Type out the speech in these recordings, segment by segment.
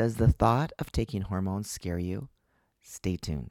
Does the thought of taking hormones scare you? Stay tuned.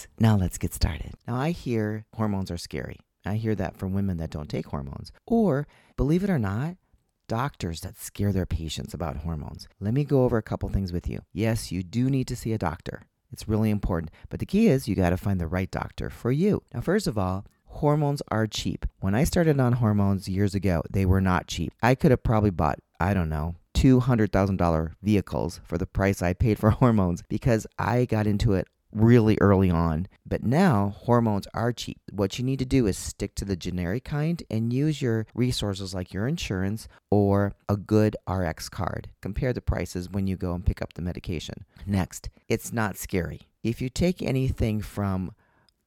Now let's get started. Now I hear hormones are scary. I hear that from women that don't take hormones. Or, believe it or not, doctors that scare their patients about hormones. Let me go over a couple things with you. Yes, you do need to see a doctor. It's really important. But the key is you got to find the right doctor for you. Now, first of all, hormones are cheap. When I started on hormones years ago, they were not cheap. I could have probably bought, I don't know, $200,000 vehicles for the price I paid for hormones because I got into it really early on. But now hormones are cheap. What you need to do is stick to the generic kind and use your resources like your insurance or a good RX card. Compare the prices when you go and pick up the medication. Next, it's not scary. If you take anything from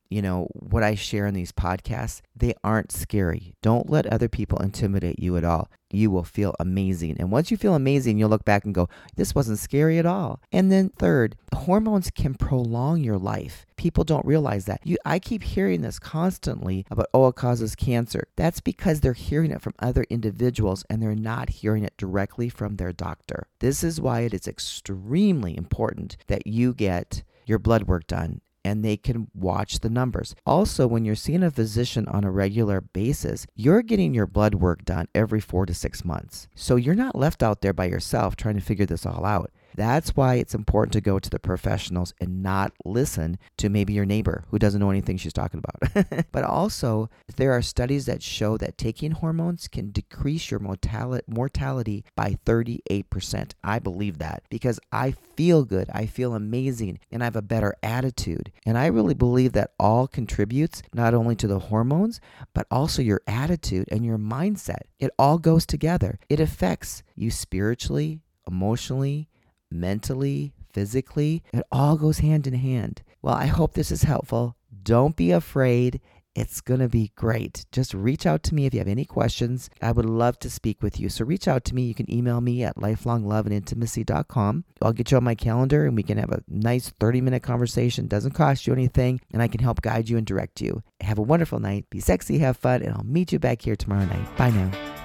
you know, what I share in these podcasts, they aren't scary. Don't let other people intimidate you at all. You will feel amazing. And once you feel amazing, you'll look back and go, this wasn't scary at all. And then third, hormones can prolong your life. People don't realize that. You I keep hearing this constantly about oh it causes cancer. That's because they're hearing it from other individuals and they're not hearing it directly from their doctor. This is why it is extremely important that you get your blood work done and they can watch the numbers. Also, when you're seeing a physician on a regular basis, you're getting your blood work done every four to six months. So you're not left out there by yourself trying to figure this all out. That's why it's important to go to the professionals and not listen to maybe your neighbor who doesn't know anything she's talking about. but also, there are studies that show that taking hormones can decrease your mortality by 38%. I believe that because I feel good, I feel amazing, and I have a better attitude. And I really believe that all contributes not only to the hormones, but also your attitude and your mindset. It all goes together. It affects you spiritually, emotionally, mentally, physically. It all goes hand in hand. Well, I hope this is helpful. Don't be afraid. It's going to be great. Just reach out to me if you have any questions. I would love to speak with you. So reach out to me. You can email me at lifelongloveandintimacy.com. I'll get you on my calendar and we can have a nice 30 minute conversation. Doesn't cost you anything and I can help guide you and direct you. Have a wonderful night. Be sexy, have fun, and I'll meet you back here tomorrow night. Bye now.